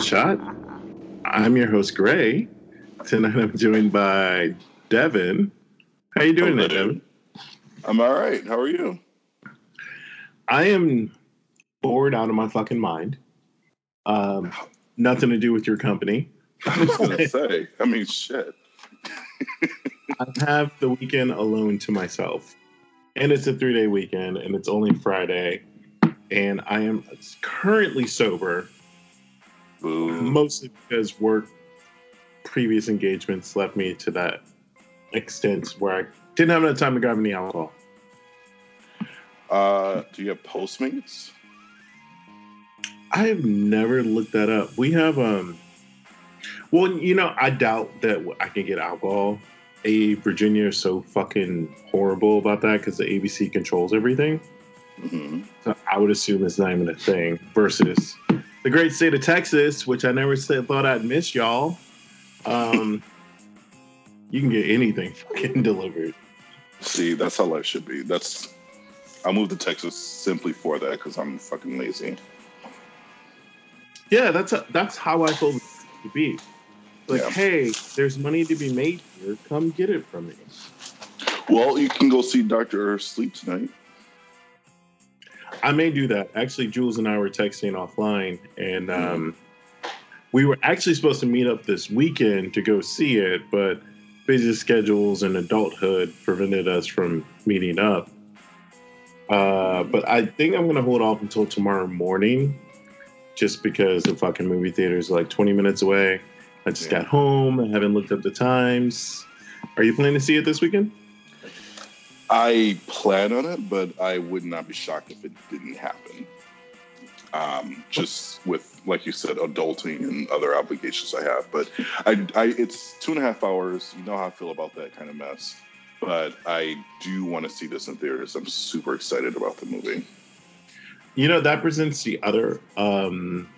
Welcome back to Kill Shot. I'm your host Gray. Tonight I'm joined by Devin. How you doing, Hello. there, Devin? I'm all right. How are you? I am bored out of my fucking mind. Um, nothing to do with your company. I was gonna say. I mean, shit. I have the weekend alone to myself, and it's a three day weekend, and it's only Friday, and I am currently sober, Boo. mostly because work previous engagements left me to that extent where I didn't have enough time to grab any alcohol. Uh, do you have Postmates? I have never looked that up. We have um well, you know, I doubt that I can get alcohol. A Virginia is so fucking horrible about that because the ABC controls everything. hmm So I would assume it's not even a thing. Versus the great state of Texas, which I never said thought I'd miss y'all. Um, you can get anything fucking delivered. See, that's how life should be. That's. I moved to Texas simply for that because I'm fucking lazy. Yeah, that's that's how I told it to be. Like, Yeah. hey, there's money to be made here. Come get it from me. Well, you can go see Doctor Sleep tonight. I may do that. Actually, Jules and I were texting offline, and um, we were actually supposed to meet up this weekend to go see it, but busy schedules and adulthood prevented us from meeting up. Uh, but I think I'm going to hold off until tomorrow morning, just because the fucking movie theater is like 20 minutes away. I just Yeah. got home. I haven't looked up the times. Are you planning to see it this weekend? I plan on it, but I would not be shocked if it didn't happen. Um, just with, like you said, adulting and other obligations I have. But I, I, it's two and a half hours. You know how I feel about that kind of mess. But I do want to see this in theaters. I'm super excited about the movie. You know, that presents the other um,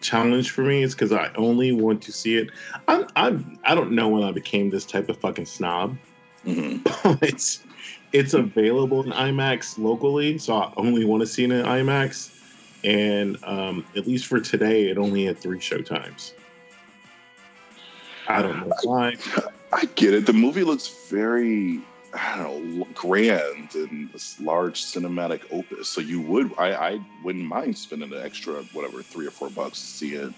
challenge for me is because I only want to see it. I'm, I'm, I don't know when I became this type of fucking snob. hmm it's it's available in IMAX locally, so I only want to see it in IMAX. And um, at least for today, it only had three showtimes. I don't know why. I get it. The movie looks very, I don't know, grand and this large cinematic opus. So you would, I, I wouldn't mind spending an extra, whatever, three or four bucks to see it,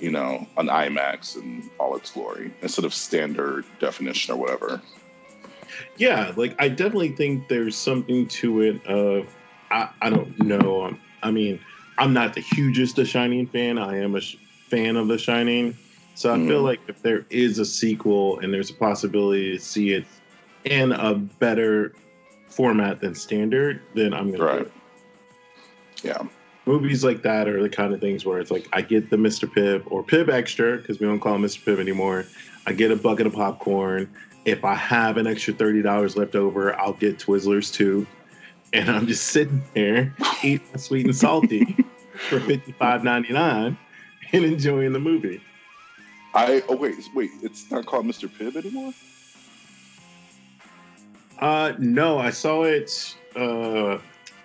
you know, on IMAX in all its glory instead of standard definition or whatever. Yeah like i definitely think there's something to it of i, I don't know Um, i mean i'm not the hugest the shining fan i am a sh- fan of the shining so i feel Mhm. like if there is a sequel and there's a possibility to see it in a better format than standard then i'm gonna Right. Yeah. movies like that are the kind of things where it's like I get the Mr. Pibb or Pibb Extra because we don't call him Mr. Pibb anymore. I get a bucket of popcorn. If I have an extra thirty dollars left over, I'll get Twizzlers too. And I'm just sitting there eating sweet and salty for fifty five ninety nine and enjoying the movie. I, oh, wait, wait, it's not called Mr. Pibb anymore? Uh, no, I saw it uh,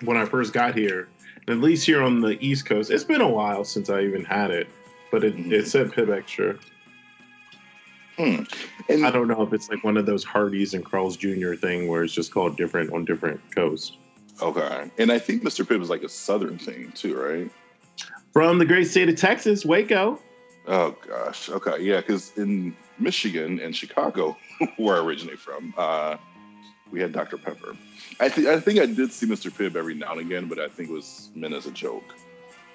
when I first got here. At least here on the East Coast, it's been a while since I even had it, but it, it said Pibb Extra. Hmm. And I don't know if it's like one of those Hardee's and Carl's Jr. thing where it's just called different on different coasts. okay. And I think Mr. Pibb is like a southern thing too, right? From the great state of Texas, Waco. Oh gosh. Okay. Yeah, because in Michigan and Chicago, where I originate from, uh, we had Dr. Pepper. I think I think I did see Mr. Pibb every now and again, but I think it was meant as a joke.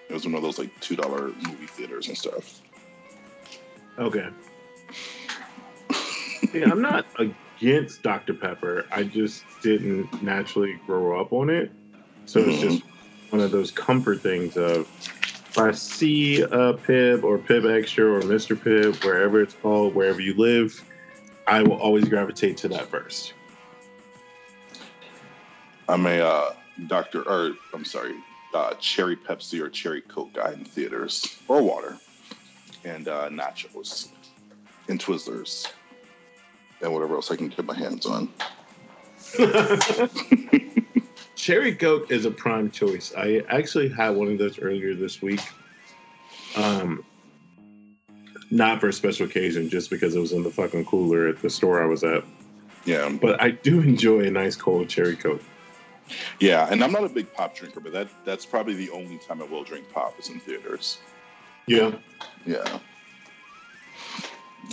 It was one of those like two dollar movie theaters and stuff. Okay. yeah, I'm not against Dr. Pepper. I just didn't naturally grow up on it. So it's just one of those comfort things of if I see a Pibb or Pibb Extra or Mr. Pibb, wherever it's called, wherever you live, I will always gravitate to that first. I'm a uh, Dr. or I'm sorry, uh, cherry Pepsi or cherry Coke guy in theaters or water, and uh, nachos, and Twizzlers, and whatever else I can get my hands on. Cherry Coke is a prime choice. I actually had one of those earlier this week. Um, not for a special occasion, just because it was in the fucking cooler at the store I was at. Yeah, But I do enjoy a nice cold cherry coke. yeah, and I'm not a big pop drinker, but that that's probably the only time I will drink pop is in theaters. Yeah. Yeah.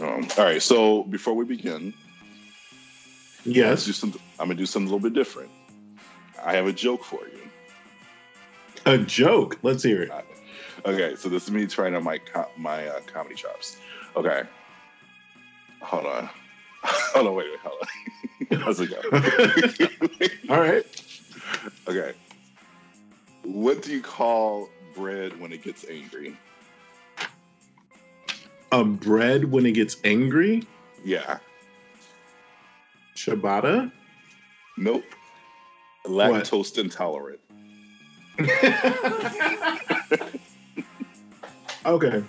Um, all right, so before we begin, Yes. do some, I'm gonna do something a little bit different. I have a joke for you. A joke. Let's hear it. Okay, so this is me trying out my co- my uh, comedy chops. Okay, hold on, hold on, wait, wait, hold on. How's it go? All right. okay, what do you call bread when it gets angry? A bread when it gets angry. Yeah, Ciabatta. nope. Lactose intolerant. okay.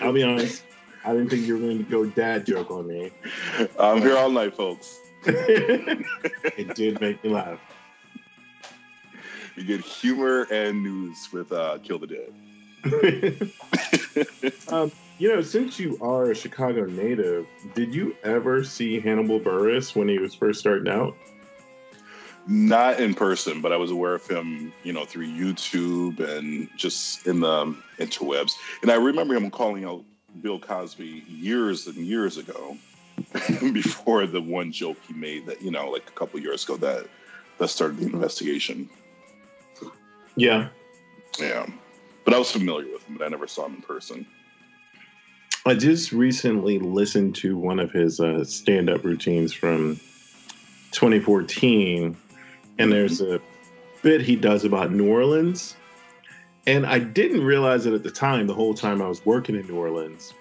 I'll be honest. I didn't think you were going to go dad joke on me. I'm here all night, folks. it did make me laugh. You get humor and news with uh, Kill the Dead. um, you know, since you are a Chicago native, did you ever see Hannibal Buress when he was first starting out? Not in person, but I was aware of him, you know, through YouTube and just in the interwebs. And I remember him calling out Bill Cosby years and years ago, before the one joke he made that, you know, like a couple years ago that that started the investigation. Yeah. Yeah. But I was familiar with him, but I never saw him in person. I just recently listened to one of his uh, stand up routines from 2014, and there's a bit he does about New Orleans. And I didn't realize it at the time, the whole time I was working in New Orleans.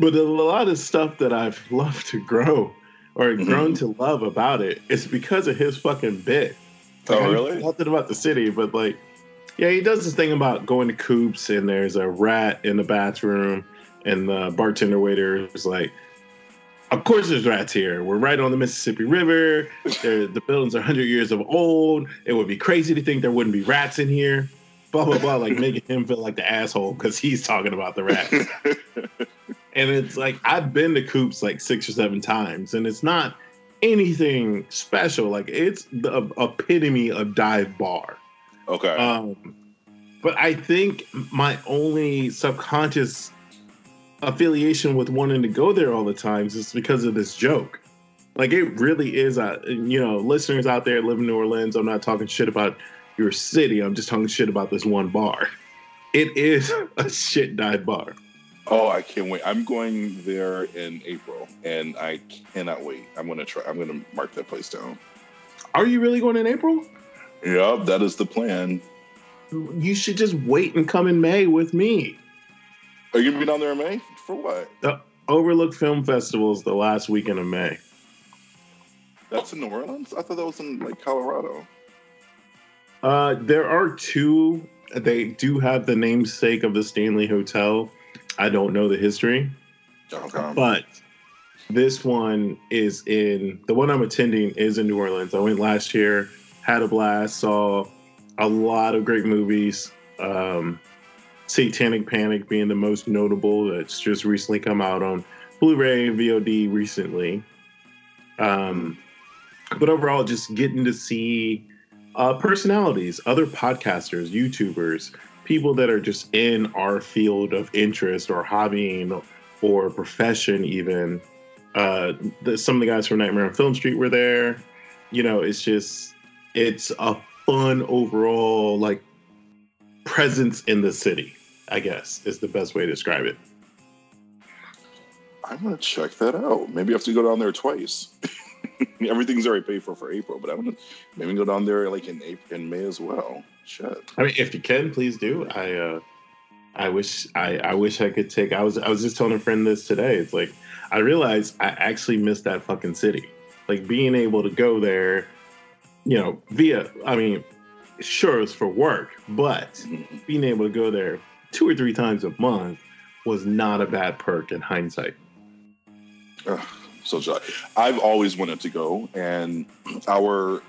But a lot of stuff that I've loved to grow or grown to love about it is because of his fucking bit. Oh, Like, I know really? Nothing about the city, but like, yeah, he does this thing about going to coops and there's a rat in the bathroom, and the bartender waiter is like, "Of course, there's rats here. We're right on the Mississippi River. They're, the buildings are 100 years of old. It would be crazy to think there wouldn't be rats in here." Blah blah blah, like making him feel like the asshole because he's talking about the rats. And it's like I've been to Coop's like six or seven times, and it's not anything special. Like it's the epitome of dive bar. Okay. Um, but I think my only subconscious affiliation with wanting to go there all the times is because of this joke. Like it really is. Uh, you know, listeners out there live in New Orleans. I'm not talking shit about your city. I'm just talking shit about this one bar. It is a shit dive bar. Oh, I can't wait. I'm going there in April and I cannot wait. I'm going to try. I'm going to mark that place down. Are you really going in April? Yep, that is the plan. You should just wait and come in May with me. Are you going to be down there in May? For what? The Overlook Film Festival is the last weekend of May. That's in New Orleans? I thought that was in like Colorado. Uh, there are two. They do have the namesake of the Stanley Hotel. I don't know the history, Okay. but this one is in the one I'm attending is in New Orleans. I went last year, had a blast, saw a lot of great movies. Um, Satanic Panic being the most notable. That's just recently come out on Blu-ray and VOD recently. Um, but overall, just getting to see uh, personalities, other podcasters, YouTubers, people that are just in our field of interest or hobbying or profession, even. Uh, the, some of the guys from Nightmare on Film Street were there. You know, it's just, it's a fun overall, like, presence in the city, I guess, is the best way to describe it. I'm to check that out. Maybe I have to go down there twice. Everything's already paid for for April, but I'm to maybe go down there like in April, in May as well. Shit. I mean, if you can, please do. I uh, I wish I, I wish I could take. I was I was just telling a friend this today. It's like I realized I actually missed that fucking city. Like being able to go there, you know, via. I mean, sure it's for work, but Mhm. being able to go there two or three times a month was not a bad perk in hindsight. Ugh, so jolly. I've always wanted to go, and our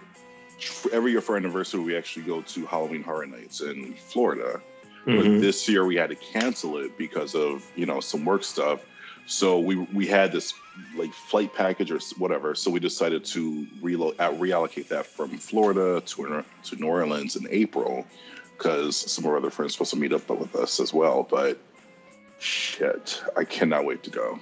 every year for our anniversary, we actually go to Halloween Horror Nights in Florida. But Mhm. this year we had to cancel it because of you know some work stuff. So we we had this like flight package or whatever. So we decided to relo- uh, reallocate that from Florida to to New Orleans in April because some of our other friends are supposed to meet up with us as well. But shit, I cannot wait to go.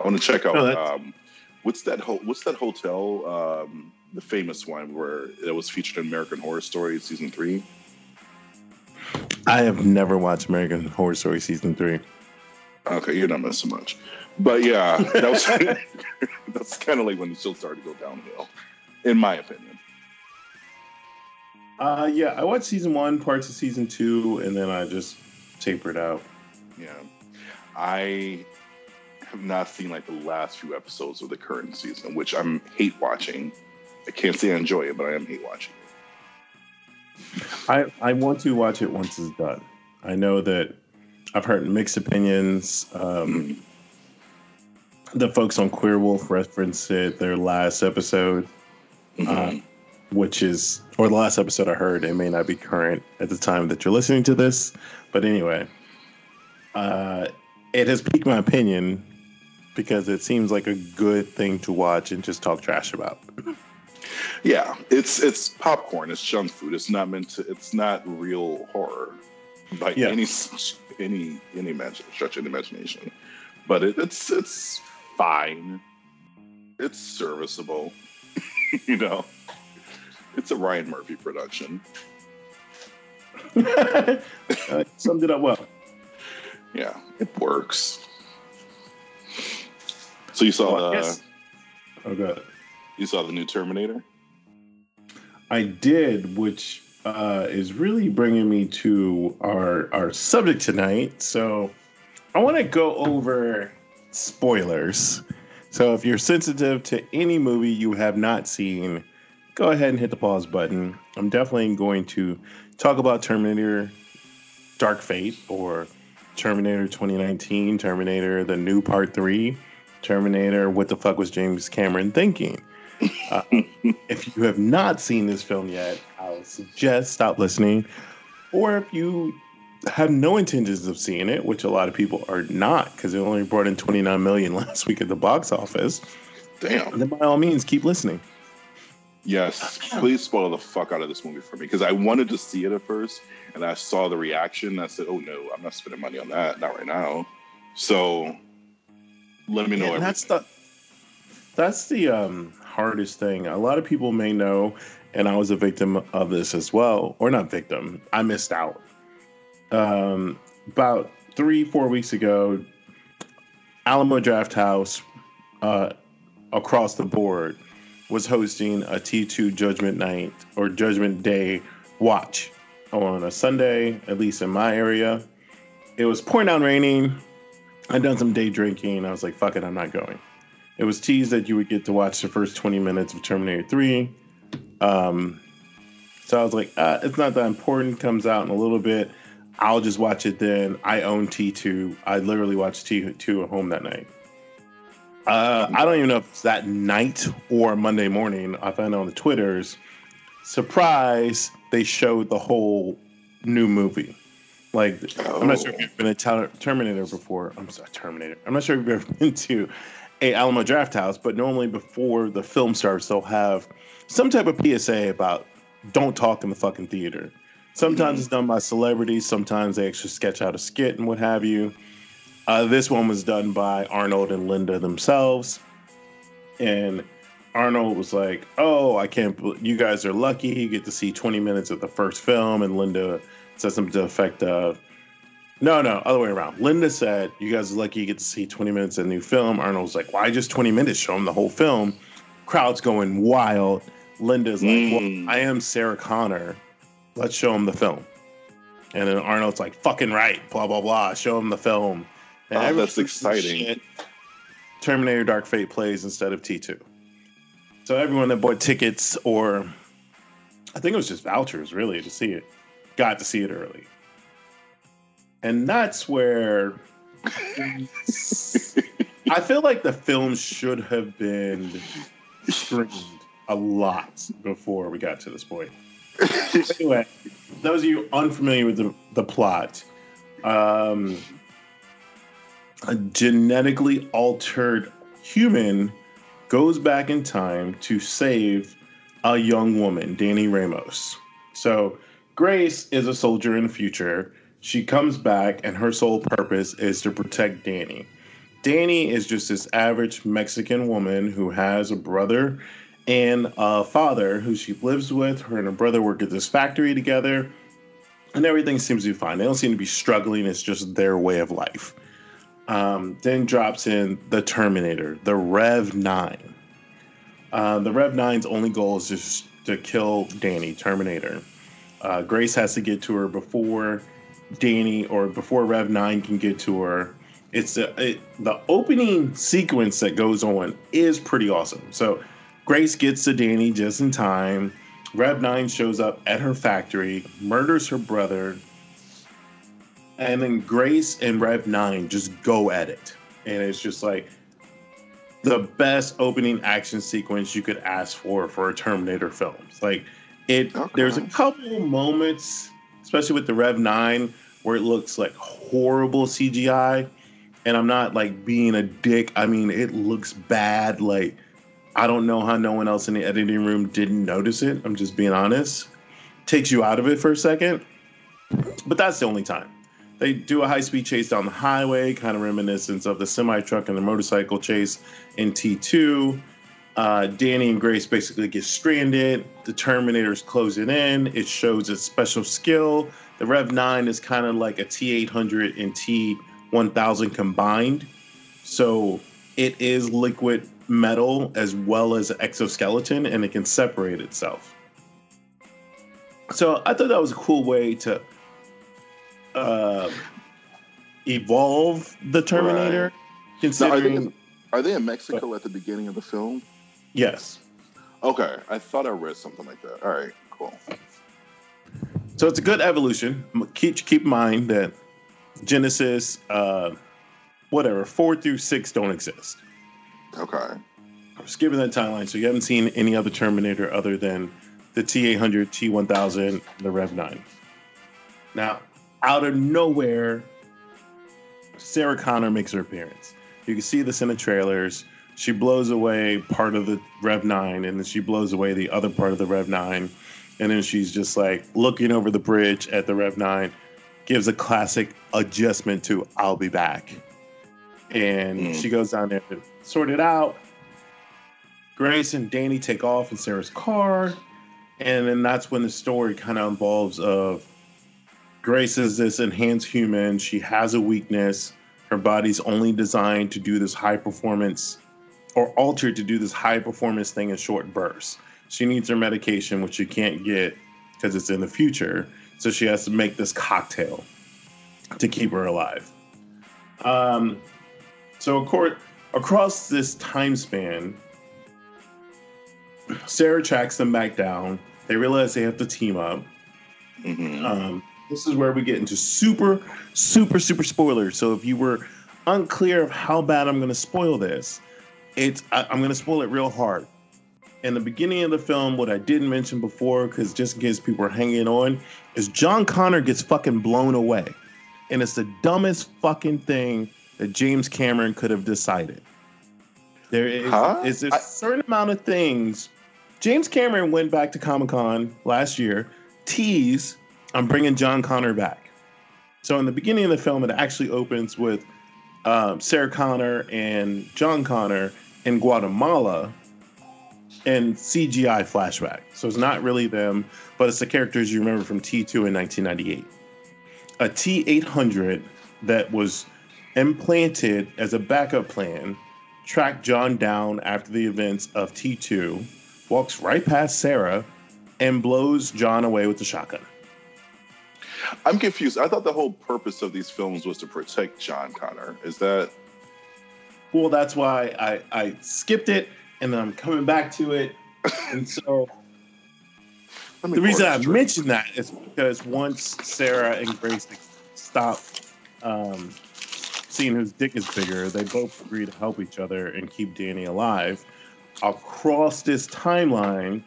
I want to check out Oh, um, what's that ho- what's that hotel um, the famous one where it was featured in American Horror Story season three. I have never watched American Horror Story season three. Okay, you're not missing much. But yeah, that was that's kind of like when the show started to go downhill, in my opinion. Uh, yeah, I watched season one, parts of season two, and then I just tapered out. Yeah, I have not seen like the last few episodes of the current season, which I'm hate watching. I can't say I enjoy it, but I am hate watching it. I I want to watch it once it's done. I know that I've heard mixed opinions. Um, the folks on Queer Wolf referenced it their last episode, Mhm. uh, which is or the last episode I heard. It may not be current at the time that you're listening to this, but anyway, uh, it has piqued my opinion because it seems like a good thing to watch and just talk trash about. Yeah, it's it's popcorn. It's junk food. It's not meant to. It's not real horror by Yeah. any any any imagine, stretch of the imagination. But it, it's it's fine. It's serviceable. you know, it's a Ryan Murphy production. uh, summed it up well. Yeah, it works. So you saw Well, I the guess- Oh, good. you saw the new Terminator. I did, which uh, is really bringing me to our our subject tonight. So I want to go over spoilers. So if you're sensitive to any movie you have not seen, go ahead and hit the pause button. I'm definitely going to talk about Terminator Dark Fate or Terminator 2019, Terminator the new part 3, Terminator what the fuck was James Cameron thinking? Uh, if you have not seen this film yet, I'll suggest stop listening. Or if you have no intentions of seeing it, which a lot of people are not, because it only brought in 29 million last week at the box office, Damn. then by all means, keep listening. Yes, please spoil the fuck out of this movie for me because I wanted to see it at first, and I saw the reaction. I said, "Oh no, I'm not spending money on that, not right now." So let me know. Yeah, that's the that's the um, hardest thing. A lot of people may know, and I was a victim of this as well, or not victim. I missed out. Um, about three, four weeks ago, Alamo Drafthouse, uh, across the board, was hosting a T2 Judgment Night or Judgment Day watch on a Sunday, at least in my area. It was pouring down raining. I'd done some day drinking. I was like, fuck it, I'm not going. It was teased that you would get to watch the first 20 minutes of Terminator 3. Um, so I was like, uh, it's not that important. Comes out in a little bit. I'll just watch it then. I own T2. I literally watched T2 at home that night. Uh, I don't even know if it's that night or Monday morning. I found it on the Twitters. Surprise! They showed the whole new movie. Like, I'm not sure if you've been a Terminator before. I'm sorry, Terminator. I'm not sure if you've ever been to a Alamo Drafthouse, but normally before the film starts, they'll have some type of PSA about don't talk in the fucking theater. Sometimes it's done by celebrities. Sometimes they actually sketch out a skit and what have you. Uh, this one was done by Arnold and Linda themselves, and Arnold was like, "Oh, I can't. You guys are lucky. You get to see 20 minutes of the first film." And Linda said something to the effect of, "No, no, other way around." Linda said, "You guys are lucky. You get to see 20 minutes of the new film." Arnold was like, "Why just 20 minutes? Show them the whole film." Crowd's going wild. Linda's like, Mm. "Well, I am Sarah Connor. Let's show him the film." And then Arnold's like, "Fucking right." Blah blah blah. Show him the film. And Oh, that's exciting. shit. Terminator Dark Fate plays instead of T2. So everyone that bought tickets or I think it was just vouchers really to see it, got to see it early. And that's where I feel like the film should have been streamed a lot before we got to this point. anyway, those of you unfamiliar with the, the plot, um, a genetically altered human goes back in time to save a young woman, Danny Ramos. So Grace is a soldier in the future. She comes back, and her sole purpose is to protect Danny. Danny is just this average Mexican woman who has a brother and a father who she lives with. Her and her brother work at this factory together, and everything seems to be fine. They don't seem to be struggling, it's just their way of life. Um, then drops in the Terminator, the Rev 9. Uh, the Rev 9's only goal is just to kill Danny, Terminator. Uh, Grace has to get to her before Danny or before Rev 9 can get to her. It's a, it, the opening sequence that goes on is pretty awesome. So Grace gets to Danny just in time. Rev 9 shows up at her factory, murders her brother, and then Grace and Rev 9 just go at it. And it's just like the best opening action sequence you could ask for for a Terminator film. It's like it okay. there's a couple moments, especially with the Rev 9, where it looks like horrible CGI. And I'm not like being a dick. I mean, it looks bad. Like, I don't know how no one else in the editing room didn't notice it. I'm just being honest. Takes you out of it for a second. But that's the only time. They do a high speed chase down the highway, kind of reminiscent of the semi truck and the motorcycle chase in T2. Uh, Danny and Grace basically get stranded. The Terminator's closing in. It shows its special skill. The Rev 9 is kind of like a T 800 and T 1000 combined. So it is liquid metal as well as exoskeleton and it can separate itself. So I thought that was a cool way to uh, evolve the Terminator. Right. Considering, now, are, they in, are, they in, Mexico at the beginning of the film? Yes. Okay, I thought I read something like that. All right, cool. So it's a good evolution. Keep keep in mind that Genisys, uh, whatever, four through six don't exist. Okay. Just given that timeline, so you haven't seen any other Terminator other than the T eight hundred, T one thousand, the Rev nine. Now, out of nowhere, Sarah Connor makes her appearance. You can see this in the trailers. She blows away part of the Rev 9, and then she blows away the other part of the Rev 9. And then she's just like looking over the bridge at the Rev 9, gives a classic adjustment to I'll be back. And mm. she goes down there to sort it out. Grace and Danny take off in Sarah's car. And then that's when the story kind of involves of Grace is this enhanced human. She has a weakness. Her body's only designed to do this high performance or altered to do this high performance thing in short bursts. She needs her medication, which she can't get because it's in the future. So she has to make this cocktail to keep her alive. Um, so, across this time span, Sarah tracks them back down. They realize they have to team up. Mm-hmm. Um, this is where we get into super, super, super spoilers. So if you were unclear of how bad I'm going to spoil this, it's I, I'm going to spoil it real hard. In the beginning of the film, what I didn't mention before, because just in case people are hanging on, is John Connor gets fucking blown away, and it's the dumbest fucking thing that James Cameron could have decided. There is, huh? is a certain amount of things. James Cameron went back to Comic Con last year, teased I'm bringing John Connor back. So in the beginning of the film, it actually opens with um, Sarah Connor and John Connor in Guatemala and CGI flashback. So it's not really them, but it's the characters you remember from T2 in 1998. A T800 that was implanted as a backup plan tracked John down after the events of T2, walks right past Sarah, and blows John away with the shotgun. I'm confused. I thought the whole purpose of these films was to protect John Connor. Is that? Well, that's why I, I skipped it and then I'm coming back to it. And so the reason I mentioned that is because once Sarah and Grace stop um, seeing whose dick is bigger, they both agree to help each other and keep Danny alive. Across this timeline,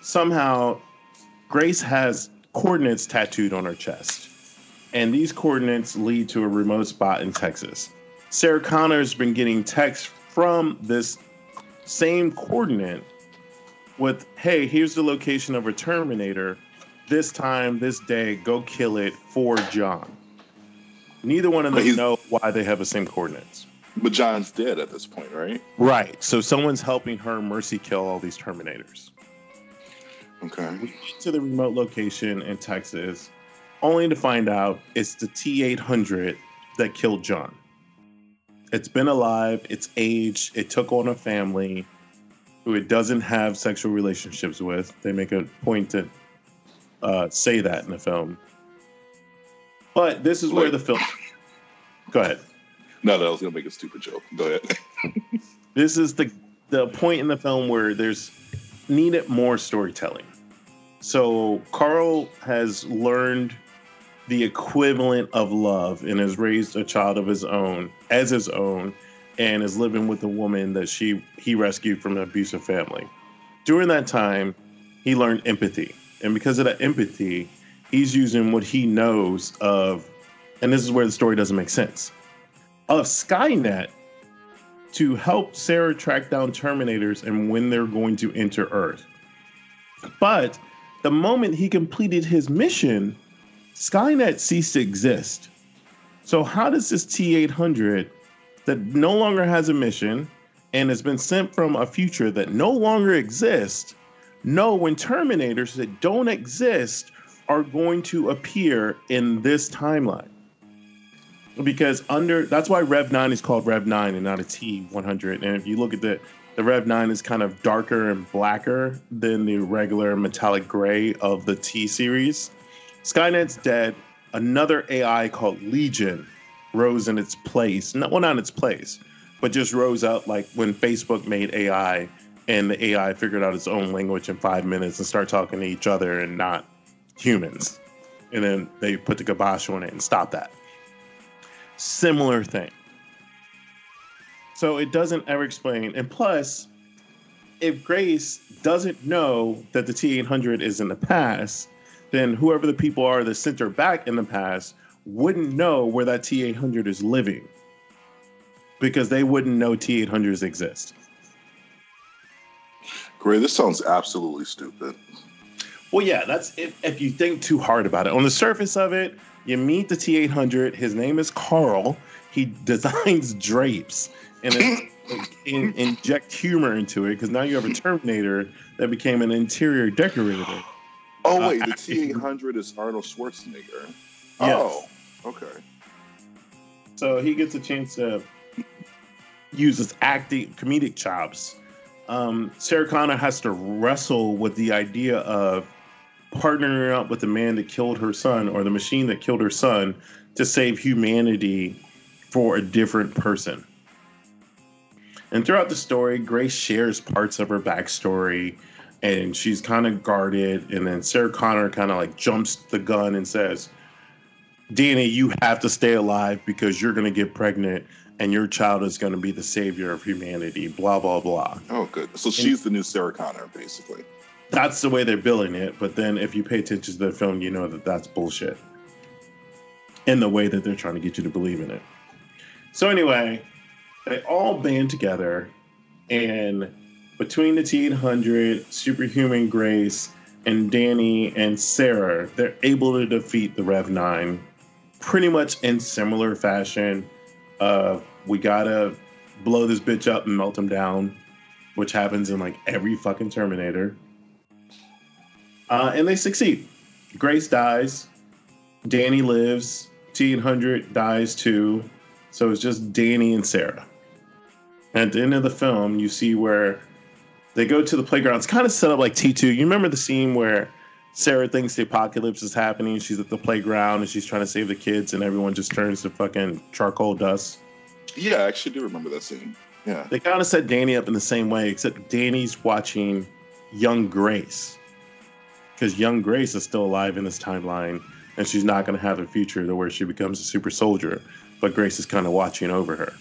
somehow Grace has coordinates tattooed on her chest, and these coordinates lead to a remote spot in Texas. Sarah Connor's been getting texts from this same coordinate with, "Hey, here's the location of a Terminator. This time, this day, go kill it for John." Neither one of them know why they have the same coordinates. But John's dead at this point, right? Right. So someone's helping her mercy kill all these Terminators. Okay. We get to the remote location in Texas, only to find out it's the T 800 that killed John. It's been alive, it's aged, it took on a family who it doesn't have sexual relationships with. They make a point to uh, say that in the film. But this is where the film. Go ahead. No, that was gonna make a stupid joke. Go ahead. this is the the point in the film where there's needed more storytelling. So Carl has learned the equivalent of love and has raised a child of his own as his own and is living with a woman that she he rescued from an abusive family. During that time, he learned empathy. And because of that empathy, he's using what he knows of and this is where the story doesn't make sense. Of Skynet to help Sarah track down Terminators and when they're going to enter Earth. But the moment he completed his mission, Skynet ceased to exist. So, how does this T 800 that no longer has a mission and has been sent from a future that no longer exists know when Terminators that don't exist are going to appear in this timeline? because under that's why Rev 9 is called Rev 9 and not a T100. And if you look at the the Rev 9 is kind of darker and blacker than the regular metallic gray of the T series. Skynet's dead. Another AI called Legion rose in its place. Not well, not in its place, but just rose up like when Facebook made AI and the AI figured out its own language in five minutes and start talking to each other and not humans. And then they put the kibosh on it and stop that similar thing. So it doesn't ever explain. And plus, if Grace doesn't know that the T 800 is in the past, then whoever the people are that sent her back in the past wouldn't know where that T 800 is living because they wouldn't know T 800s exist. Great. This sounds absolutely stupid. Well, yeah, that's if, if you think too hard about it. On the surface of it, you meet the T 800. His name is Carl. He designs drapes and in, inject humor into it because now you have a Terminator that became an interior decorator. Oh Uh, wait, the T eight hundred is Arnold Schwarzenegger. Yes. Oh, okay. So he gets a chance to use his acting comedic chops. Um, Sarah Connor has to wrestle with the idea of partnering up with the man that killed her son or the machine that killed her son to save humanity for a different person. And throughout the story, Grace shares parts of her backstory and she's kind of guarded. And then Sarah Connor kind of like jumps the gun and says, Danny, you have to stay alive because you're going to get pregnant and your child is going to be the savior of humanity, blah, blah, blah. Oh, good. So she's the new Sarah Connor, basically. That's the way they're billing it. But then if you pay attention to the film, you know that that's bullshit in the way that they're trying to get you to believe in it. So, anyway, they all band together and between the T 800, Superhuman Grace, and Danny and Sarah, they're able to defeat the Rev 9 pretty much in similar fashion. Uh, we gotta blow this bitch up and melt him down, which happens in like every fucking Terminator. Uh, and they succeed. Grace dies. Danny lives. T 800 dies too. So it's just Danny and Sarah. At the end of the film, you see where they go to the playground. It's kind of set up like T2. You remember the scene where Sarah thinks the apocalypse is happening. She's at the playground and she's trying to save the kids, and everyone just turns to fucking charcoal dust. Yeah, I actually do remember that scene. Yeah. They kind of set Danny up in the same way, except Danny's watching young Grace. Because young Grace is still alive in this timeline, and she's not going to have a future to where she becomes a super soldier, but Grace is kind of watching over her.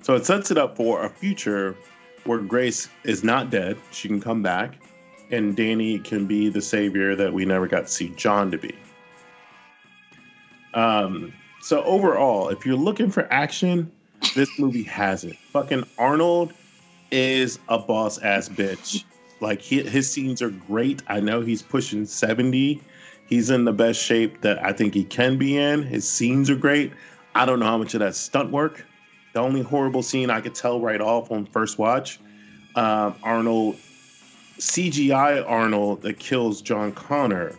So it sets it up for a future where Grace is not dead. She can come back. and Danny can be the savior that we never got to see John to be. Um, so overall, if you're looking for action, this movie has it. Fucking Arnold is a boss ass bitch. Like he, his scenes are great. I know he's pushing 70. He's in the best shape that I think he can be in. His scenes are great. I don't know how much of that stunt work. The only horrible scene I could tell right off on first watch, um, Arnold, CGI Arnold that kills John Connor.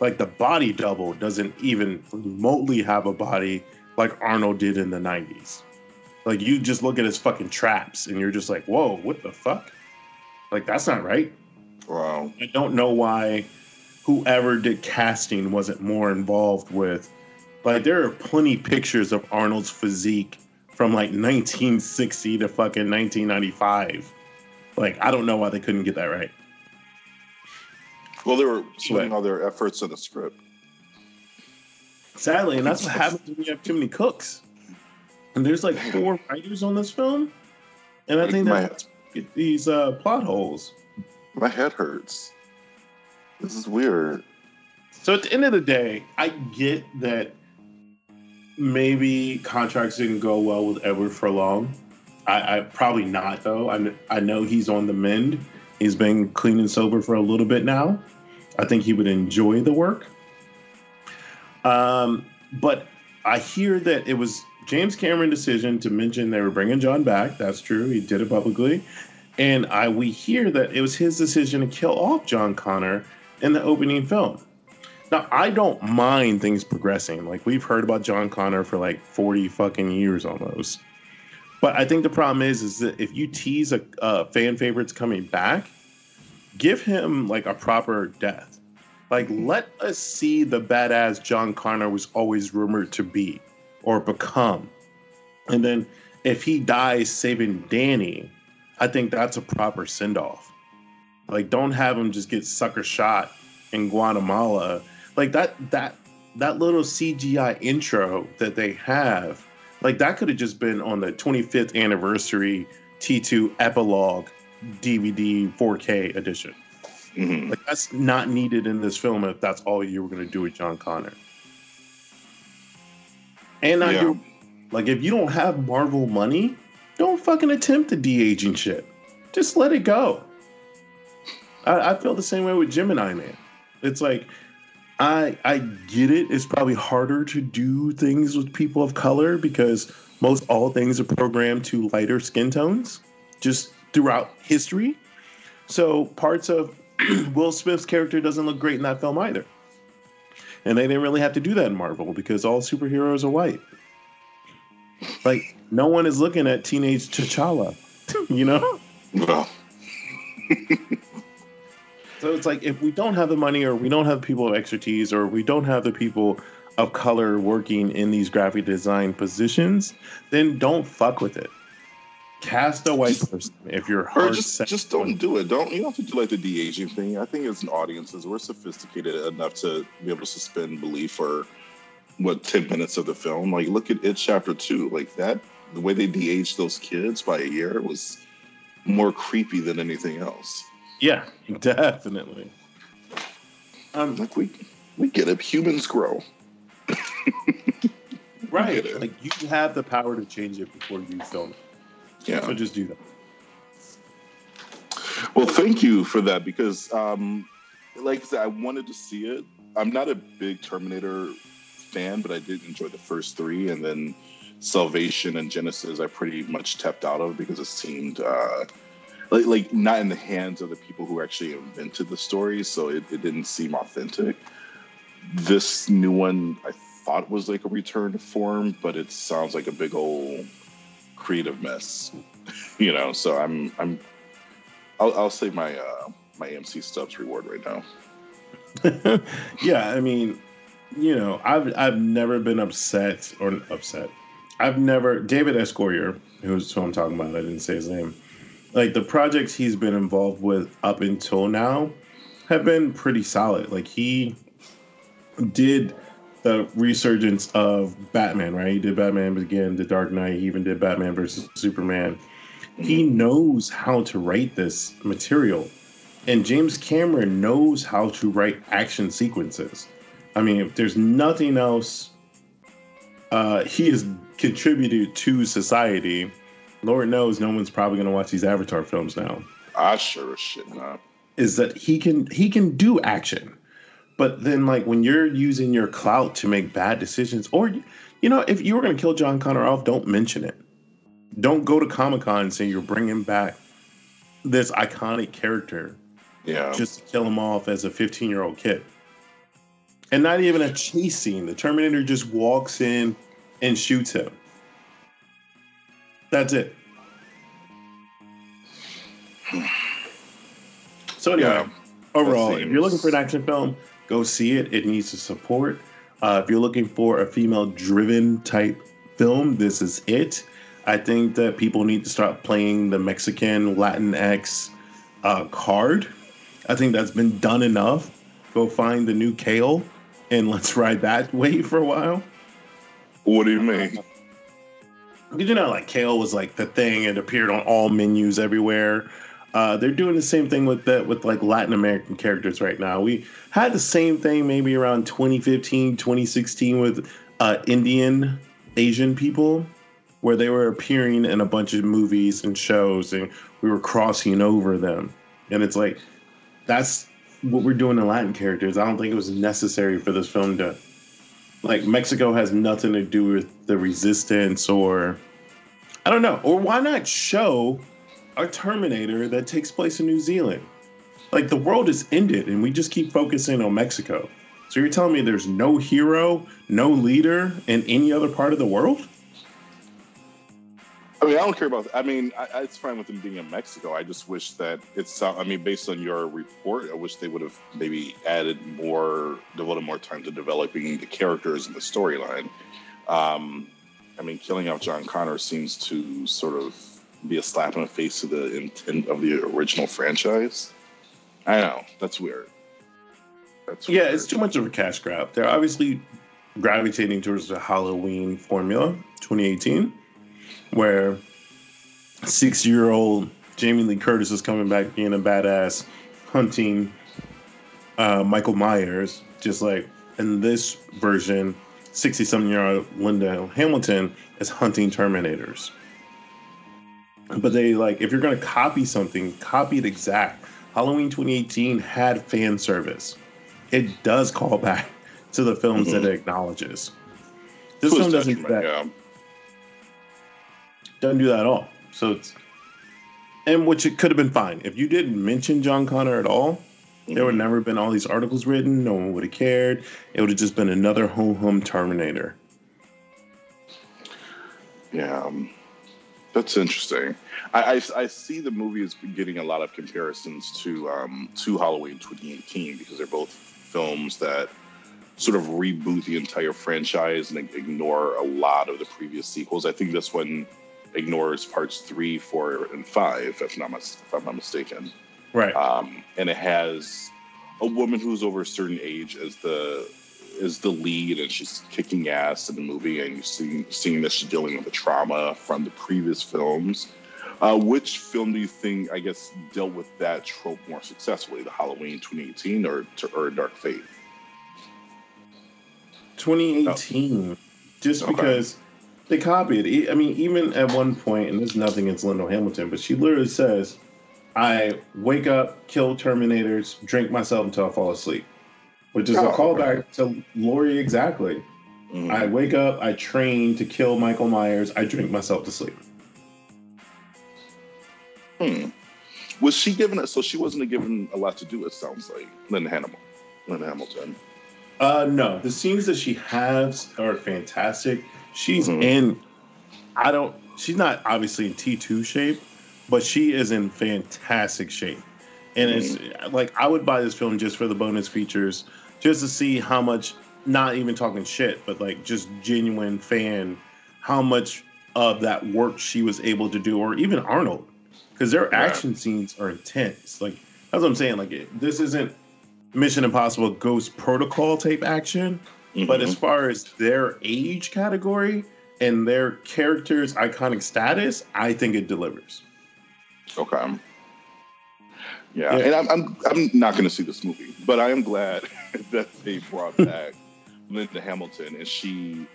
Like the body double doesn't even remotely have a body like Arnold did in the 90s. Like you just look at his fucking traps and you're just like, whoa, what the fuck? Like that's not right. Wow. I don't know why whoever did casting wasn't more involved with like there are plenty pictures of Arnold's physique from like 1960 to fucking 1995. Like I don't know why they couldn't get that right. Well, they were spending all their efforts in the script. Sadly, and that's what happens when you have too many cooks. And there's like four writers on this film, and I think that these uh, plot holes. My head hurts. This is weird. So at the end of the day, I get that maybe contracts didn't go well with Edward Furlong. I, I probably not though. I I know he's on the mend. He's been clean and sober for a little bit now. I think he would enjoy the work. Um, but I hear that it was James Cameron decision to mention they were bringing John back. That's true. He did it publicly. And I we hear that it was his decision to kill off John Connor in the opening film. Now, I don't mind things progressing. Like we've heard about John Connor for like 40 fucking years almost. But I think the problem is is that if you tease a, a fan favorites coming back, give him like a proper death. Like let us see the badass John Connor was always rumored to be or become. And then if he dies saving Danny, I think that's a proper send off. Like, don't have him just get sucker shot in Guatemala. Like that that that little CGI intro that they have, like that could have just been on the 25th anniversary T2 epilogue DVD 4K edition. Mm-hmm. Like that's not needed in this film if that's all you were going to do with John Connor. And I yeah. do like if you don't have Marvel money, don't fucking attempt the de aging shit. Just let it go. I, I feel the same way with Gemini Man. It's like I I get it. It's probably harder to do things with people of color because most all things are programmed to lighter skin tones just throughout history. So parts of Will Smith's character doesn't look great in that film either. And they didn't really have to do that in Marvel because all superheroes are white. Like no one is looking at teenage T'Challa, you know? Well. so it's like if we don't have the money or we don't have people of expertise or we don't have the people of color working in these graphic design positions, then don't fuck with it. Cast a white person if you're or just just don't do it. Don't you don't have to do like the de aging thing. I think as an audiences we're sophisticated enough to be able to suspend belief for what ten minutes of the film. Like look at it chapter two. Like that the way they de-aged those kids by a year was more creepy than anything else. Yeah, definitely. Um, like we we get it. Humans grow. right. Like you have the power to change it before you film it. Yeah. So just do that. Well, thank you for that because, um, like I said, I wanted to see it. I'm not a big Terminator fan, but I did enjoy the first three, and then Salvation and Genisys I pretty much tapped out of because it seemed uh, like like not in the hands of the people who actually invented the story, so it, it didn't seem authentic. This new one, I thought was like a return to form, but it sounds like a big old creative mess, you know. So I'm I'm I'll, I'll say my uh, my MC Stubs reward right now. yeah, I mean, you know, I've I've never been upset or upset I've never David S. Goyer, who's who I'm talking about. I didn't say his name. Like the projects he's been involved with up until now have been pretty solid. Like he did the resurgence of Batman, right? He did Batman Begin, The Dark Knight. He even did Batman versus Superman. He knows how to write this material. And James Cameron knows how to write action sequences. I mean, if there's nothing else uh, he has contributed to society, Lord knows no one's probably going to watch these Avatar films now. I sure as shit not. Is that he can he can do action, but then like when you're using your clout to make bad decisions, or you know, if you were going to kill John Connor off, don't mention it. Don't go to Comic Con and say you're bringing back this iconic character Yeah. just to kill him off as a 15 year old kid. And not even a chase scene. The Terminator just walks in and shoots him. That's it. So anyway, Yeah. overall, if you're looking for an action film, go see it. It needs to support. Uh, if you're looking for a female-driven type film, this is it. I think that people need to start playing the Mexican Latinx uh, card. I think that's been done enough. Go find the new Kale and let's ride that wave for a while. What do you mean? Did you know like kale was like the thing? It appeared on all menus everywhere. Uh, they're doing the same thing with that with like Latin American characters right now. We had the same thing maybe around 2015, 2016 with uh, Indian Asian people, where they were appearing in a bunch of movies and shows, and we were crossing over them. And it's like that's what we're doing in Latin characters. I don't think it was necessary for this film to like Mexico has nothing to do with the resistance or I don't know. Or why not show a Terminator that takes place in New Zealand? Like the world is ended and we just keep focusing on Mexico. So you're telling me there's no hero, no leader in any other part of the world? I mean, I don't care about. I mean, I- it's fine with them being in Mexico. I just wish that it's. uh, I mean, based on your report, I wish they would have maybe added more, devoted more time to developing the characters and the storyline. Um, I mean, killing off John Connor seems to sort of be a slap in the face to the intent of the original franchise. I know that's weird. That's Yeah, weird. it's too much of a cash grab. They're obviously gravitating towards the Halloween formula 2018, where six year old Jamie Lee Curtis is coming back being a badass, hunting uh, Michael Myers, just like in this version, 60 something year old Linda Hamilton is hunting Terminators. But they like, if you're going to copy something, copy it exact. Halloween 2018 had fan service it does call back to the films that it acknowledges. This film doesn't do that. Yeah. Doesn't do that at all. So it's and which it could have been fine if you didn't mention John Connor at all. There would Mhm. never been all these articles written. No one would have cared. It would have just been another home home Terminator. Yeah, um, that's interesting. I, I, I see the movie is getting a lot of comparisons to um, to Halloween 2018 because they're both films that sort of reboot the entire franchise and ignore a lot of the previous sequels. I think this one ignores parts three, four, and five, if not if I'm not mistaken. Right. Um, and it has a woman who's over a certain age as the is the lead, and she's kicking ass in the movie, and you see seeing that she's dealing with the trauma from the previous films. Uh, which film do you think, I guess, dealt with that trope more successfully, the Halloween 2018 or or Dark Fate? 2018. Just Okay. because they copied. I mean, even at one point, and there's nothing against Linda Hamilton, but she literally says, "I wake up, kill Terminators, drink myself until I fall asleep," which is a Oh, callback to Laurie exactly. Mhm. I wake up, I train to kill Michael Myers, I drink myself to sleep. Hmm. Was she given it? So she wasn't given a lot to do. It sounds like Linda Hamilton. Linda Hamilton. Uh, no, the scenes that she has are fantastic. She's Mhm. in. I don't. She's not obviously in T two shape, but she is in fantastic shape. And it's like I would buy this film just for the bonus features, just to see how much. Not even talking shit, but like just genuine fan, how much of that work she was able to do, or even Arnold, because their action scenes are intense. Like that's what I'm saying. Like it, this isn't Mission Impossible Ghost Protocol type action, but Mhm. as far as their age category and their characters' iconic status, I think it delivers. Okay. Yeah, yeah. and I'm, I'm I'm not going to see this movie, but I am glad that they brought back Linda Hamilton, and she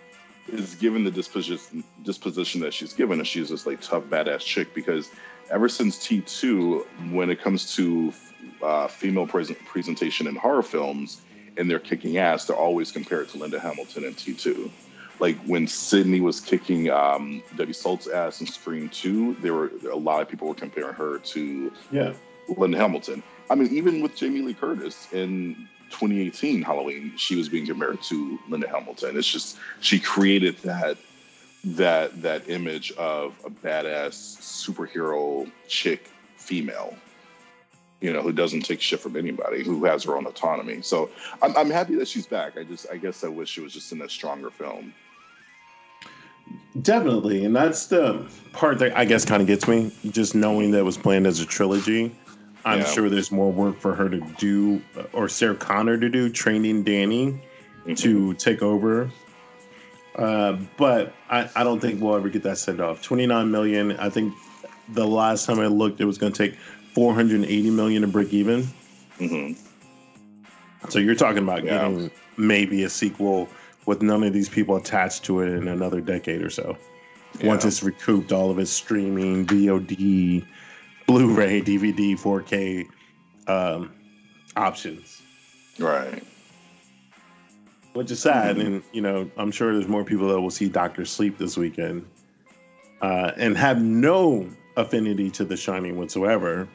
is given the disposition disposition that she's given, and she's this like tough badass chick. Because ever since T two, when it comes to uh, female present presentation in horror films, and they're kicking ass, they're always compared to Linda Hamilton in T two. Like when Sidney was kicking um, Debbie Salt's ass in Scream two, there were a lot of people were comparing her to yeah Linda Hamilton. I mean, even with Jamie Lee Curtis in 2018 Halloween, she was being compared to Linda Hamilton. It's just she created that that that image of a badass superhero chick female you know, who doesn't take shit from anybody, who has her own autonomy. So I'm, I'm happy that she's back. I just, I guess I wish she was just in a stronger film. Definitely. And that's the part that I guess kind of gets me, just knowing that it was planned as a trilogy. I'm yeah. sure there's more work for her to do, or Sarah Connor to do, training Danny mm-hmm. to take over. Uh, but I, I don't think we'll ever get that set off. 29 million. I think the last time I looked, it was going to take 480 million to break even. Mm-hmm. So you're talking about yeah. getting maybe a sequel with none of these people attached to it in another decade or so. Yeah. Once it's recouped all of its streaming, VOD, Blu-ray, DVD, 4K um, options. Right. Which is sad, mm-hmm. and you know, I'm sure there's more people that will see Doctor Sleep this weekend, uh, and have no affinity to The Shining whatsoever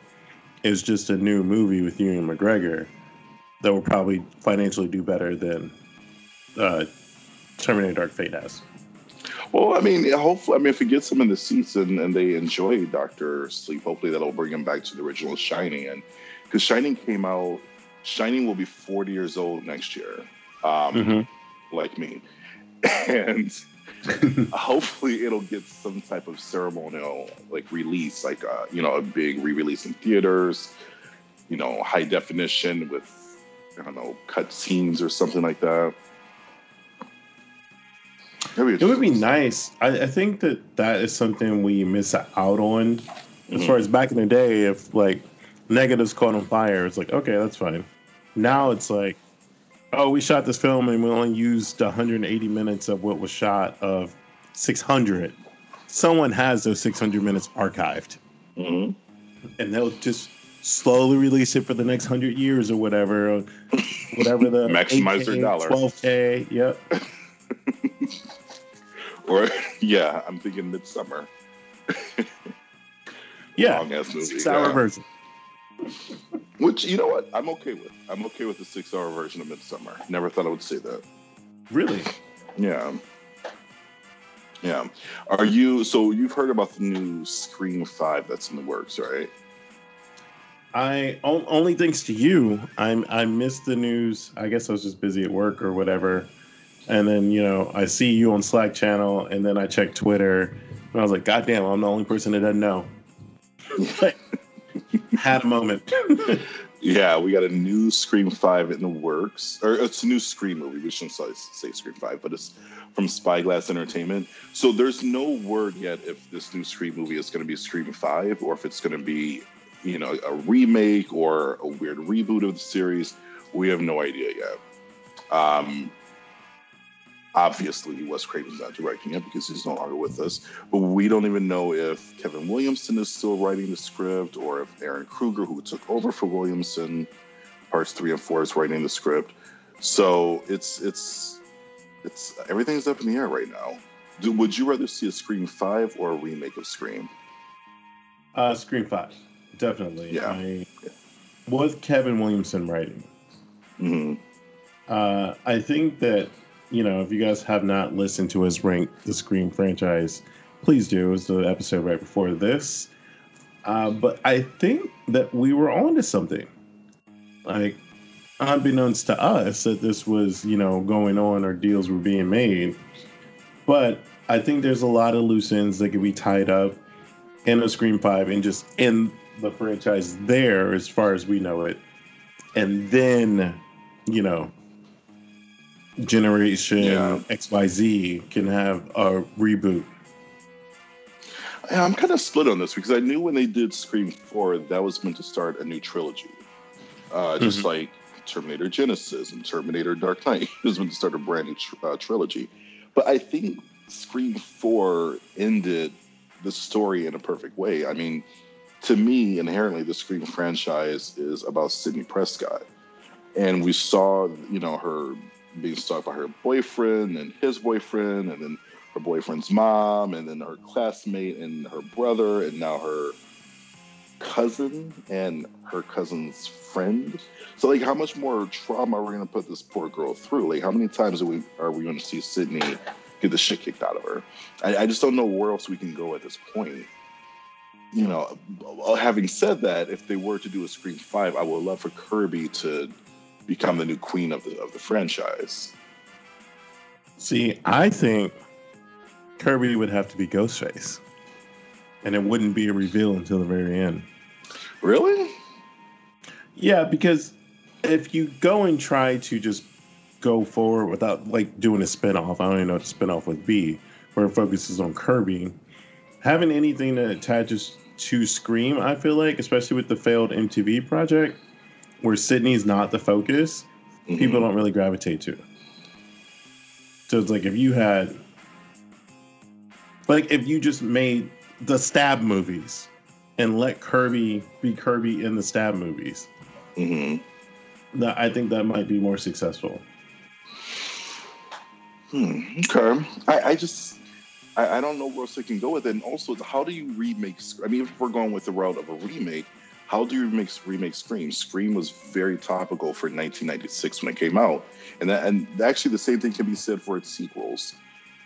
is just a new movie with Ewan McGregor that will probably financially do better than uh, Terminator Dark Fate has. Well, I mean, hopefully, I mean, if it gets them in the seats and, and they enjoy Doctor Sleep, hopefully that'll bring them back to the original Shining. And because Shining came out, Shining will be 40 years old next year, um, mm-hmm. like me. And hopefully it'll get some type of ceremonial like release, like uh, you know a big re-release in theaters, you know high definition with I don't know cut scenes or something like that. It would be nice. I, I, think that that is something we miss out on. As mm-hmm. far as back in the day, if like negatives caught on fire, it's like okay, that's fine. Now it's like oh, we shot this film and we only used 180 minutes of what was shot of 600. Someone has those 600 minutes archived. Mm-hmm. And they'll just slowly release it for the next 100 years or whatever. Whatever the. Maximize their dollar. 12K, yep. or, yeah, I'm thinking Midsommar. yeah. Long ass movie. Six hour yeah. version. Which you know what I'm okay with. I'm okay with the six hour version of Midsommar. Never thought I would say that. Really? Yeah. Yeah. Are you so you've heard about the new Scream Five that's in the works, right? I only thanks to you. I'm I missed the news. I guess I was just busy at work or whatever. And then you know I see you on Slack channel, and then I check Twitter, and I was like, God damn, I'm the only person that doesn't know. had a moment. yeah, we got a new Scream Five in the works, or it's a new Scream movie. We shouldn't say Scream Five, but it's from Spyglass Entertainment. So there's no word yet if this new Scream movie is going to be Scream Five or if it's going to be, you know, a remake or a weird reboot of the series. We have no idea yet. Um, Obviously, Wes Craven's not directing it because he's no longer with us. But we don't even know if Kevin Williamson is still writing the script or if Ehren Kruger, who took over for Williamson, parts three and four, is writing the script. So it's it's it's everything's up in the air right now. Do, would you rather see a Scream Five or a remake of Scream? Uh, Scream Five, definitely. Yeah. I. With Kevin Williamson writing. Mm-hmm. Uh, I think that you know, if you guys have not listened to us rank the Scream franchise, please do. It was the episode right before this. Uh, but I think that we were on to something. Like, unbeknownst to us, that this was, you know, going on or deals were being made. But I think there's a lot of loose ends that could be tied up in a Scream 5 and just in the franchise there as far as we know it. And then, you know, generation yeah. XYZ can have a reboot. I'm kind of split on this because I knew when they did Scream 4, that was meant to start a new trilogy. Uh, just Mhm. like Terminator Genisys and Terminator Dark Knight was meant to start a brand new tr- uh, trilogy. But I think Scream 4 ended the story in a perfect way. I mean, to me, inherently, the Scream franchise is about Sidney Prescott. And we saw, you know, her being stalked by her boyfriend and his boyfriend, and then her boyfriend's mom, and then her classmate and her brother, and now her cousin and her cousin's friend. So, like, how much more trauma are we going to put this poor girl through? Like, how many times are we are we going to see Sidney get the shit kicked out of her? I, I just don't know where else we can go at this point. You know, having said that, if they were to do a Scream Five, I would love for Kirby to become the new queen of the of the franchise. See, I think Kirby would have to be Ghostface, and it wouldn't be a reveal until the very end. Really? Yeah, because if you go and try to just go forward without like doing a spinoff, I don't even know what the spinoff would be, where it focuses on Kirby, having anything that attaches to Scream, I feel like, especially with the failed MTV project, where Sidney's not the focus, people don't really gravitate to. it. So it's like if you had, like, if you just made the stab movies and let Kirby be Kirby in the stab movies, hmm that I think that might be more successful. Hmm. Okay. I, I just I, I don't know where else they can go with it. And also, how do you remake? I mean, if we're going with the route of a remake, how do you remake remake Scream? Scream was very topical for 1996 when it came out, and that, and actually the same thing can be said for its sequels.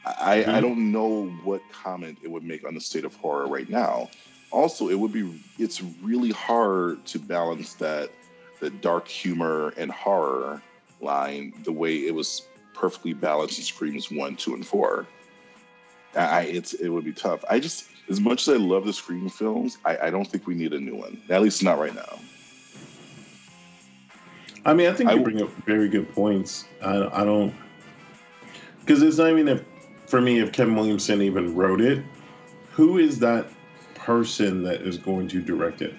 I, I Mhm. don't know what comment it would make on the state of horror right now. Also, it would be it's really hard to balance that the dark humor and horror line the way it was perfectly balanced in Screams one, two, and four. I it's it would be tough. I just as much as I love the Scream films, I, I don't think we need a new one. At least not right now. I mean, I think you bring up very good points. I, I don't, because it's not even if, for me, if Kevin Williamson even wrote it, who is that person that is going to direct it?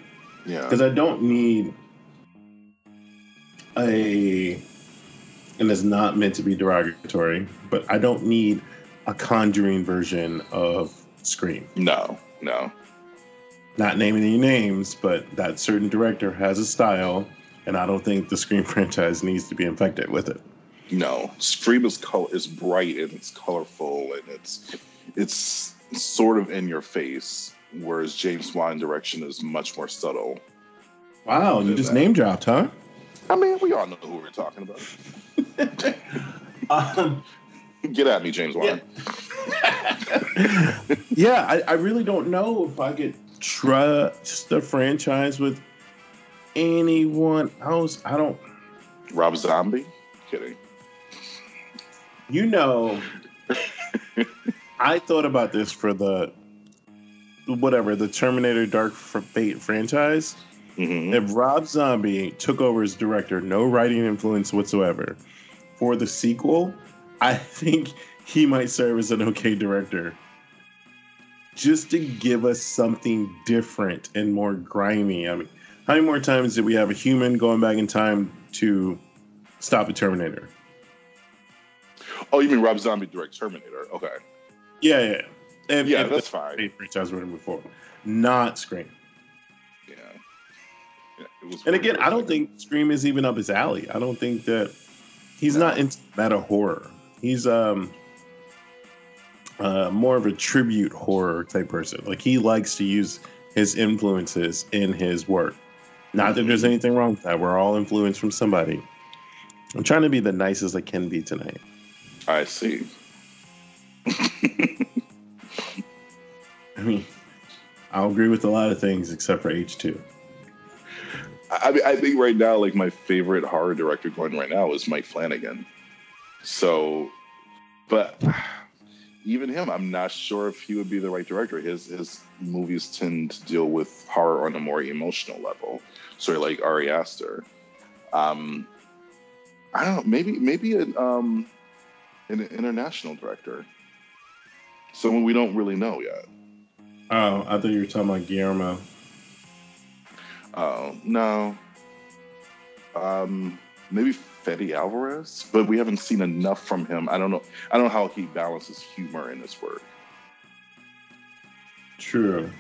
Yeah. Because I don't need a, and it's not meant to be derogatory, but I don't need a conjuring version of Scream. No, no. Not naming any names, but that certain director has a style, and I don't think the Scream franchise needs to be infected with it. No, Scream is color is bright and it's colorful and it's it's sort of in your face, whereas James Wan direction is much more subtle. Wow, you just name dropped, huh? I mean, we all know who we're talking about. um, Get at me, James Wan. yeah, I, I really don't know if I could trust the franchise with anyone else. I don't. Rob Zombie? Kidding. You know, I thought about this for the whatever the Terminator Dark Fate franchise. hmm If Rob Zombie took over as director, no writing influence whatsoever, for the sequel, I think he might serve as an okay director. Just to give us something different and more grimy. I mean, how many more times did we have a human going back in time to stop a Terminator? Oh, you mean Rob Zombie direct Terminator? Okay. Yeah, yeah. If, Yeah, if that's fine. Franchise were before, not Scream. Yeah. yeah it was And again, I don't think Scream is even up his alley. I don't think that he's not into meta horror. He's um uh, more of a tribute horror type person. Like he likes to use his influences in his work. Not that there's anything wrong with that. We're all influenced from somebody. I'm trying to be the nicest I can be tonight. I see. I mean, I'll agree with a lot of things except for H2. I mean, I think right now, like my favorite horror director going right now is Mike Flanagan. So, but even him, I'm not sure if he would be the right director. His his movies tend to deal with horror on a more emotional level, sort of like Ari Aster. Um, I don't know, maybe maybe an um, an international director, someone we don't really know yet. Oh, I thought you were talking about Guillermo. Oh no. Um, maybe Fede Alvarez, but we haven't seen enough from him. I don't know. I don't know how he balances humor in his work. True.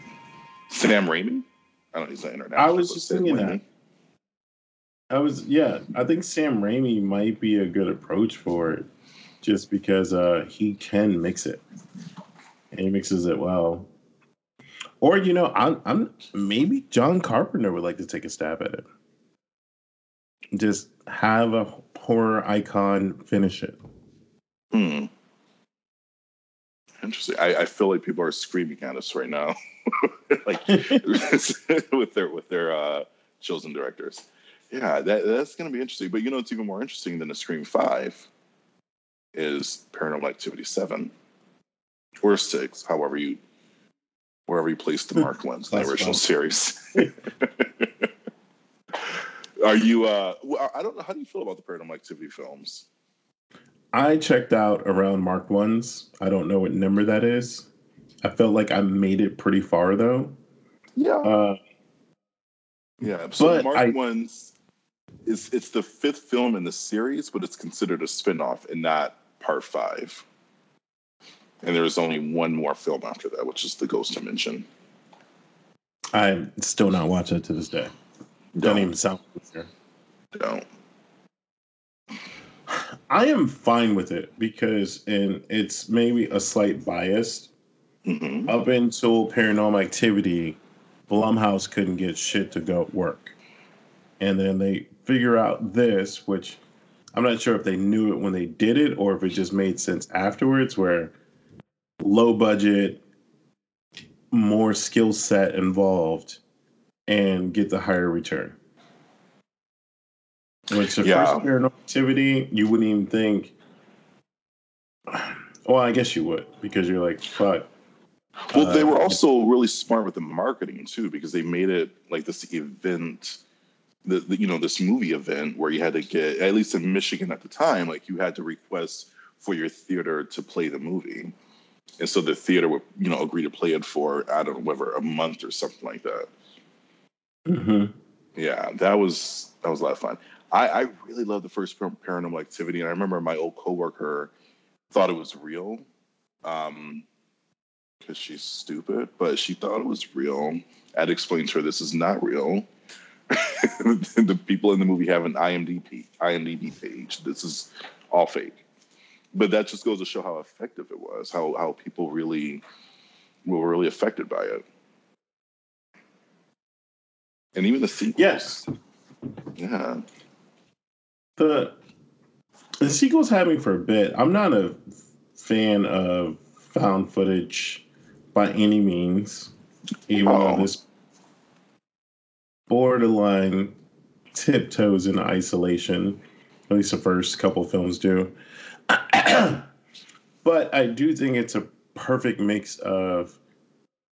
Sam Raimi. I don't know. He's not international. I was just Sam thinking Raimi. that. I was yeah. I think Sam Raimi might be a good approach for it, just because uh, he can mix it, and he mixes it well. Or you know, I'm, I'm maybe John Carpenter would like to take a stab at it. Just have a horror icon finish it. Hmm. Interesting. I, I feel like people are screaming at us right now, like with their with their uh, chosen directors. Yeah, that that's going to be interesting. But you know, it's even more interesting than a Scream Five is Paranormal Activity Seven or six, however you wherever you place the mark ones in the original fun. series. Are you? uh well, I don't know. How do you feel about the Paranormal Activity films? I checked out around Mark ones. I don't know what number that is. I felt like I made it pretty far though. Yeah. Uh, Yeah, so But Mark I- One's is it's the fifth film in the series, but it's considered a spin-off and not part five. And there's only one more film after that, which is the Ghost Dimension. I'm still not watching it to this day. Don't Don't, even sound familiar. don't. I am fine with it because, and it's maybe a slight bias. Mhm. Up until Paranormal Activity, Blumhouse couldn't get shit to go work, and then they figure out this, which I'm not sure if they knew it when they did it or if it just made sense afterwards, where low budget, more skill set involved, and get the higher return. Which the Yeah. first Paranormal Activity, you wouldn't even think. Well, I guess you would because you're like, fuck. Well, they Uh, were also really smart with the marketing too, because they made it like this event, the, the you know this movie event where you had to get at least in Michigan at the time, like you had to request for your theater to play the movie, and so the theater would you know agree to play it for I don't know whether a month or something like that. Hmm Yeah, that was that was a lot of fun. I, I really loved the first Paranormal Activity, and I remember my old coworker thought it was real, um, because she's stupid, but she thought it was real. I had to explain to her this is not real. the people in the movie have an IMDb IMDb page. This is all fake. But that just goes to show how effective it was. How how people really were really affected by it. And even the sequels. Yes. Yeah. The the sequels had me for a bit. I'm not a fan of found footage by any means, even Oh. though this borderline tiptoes in isolation. At least the first couple films do. but I do think it's a perfect mix of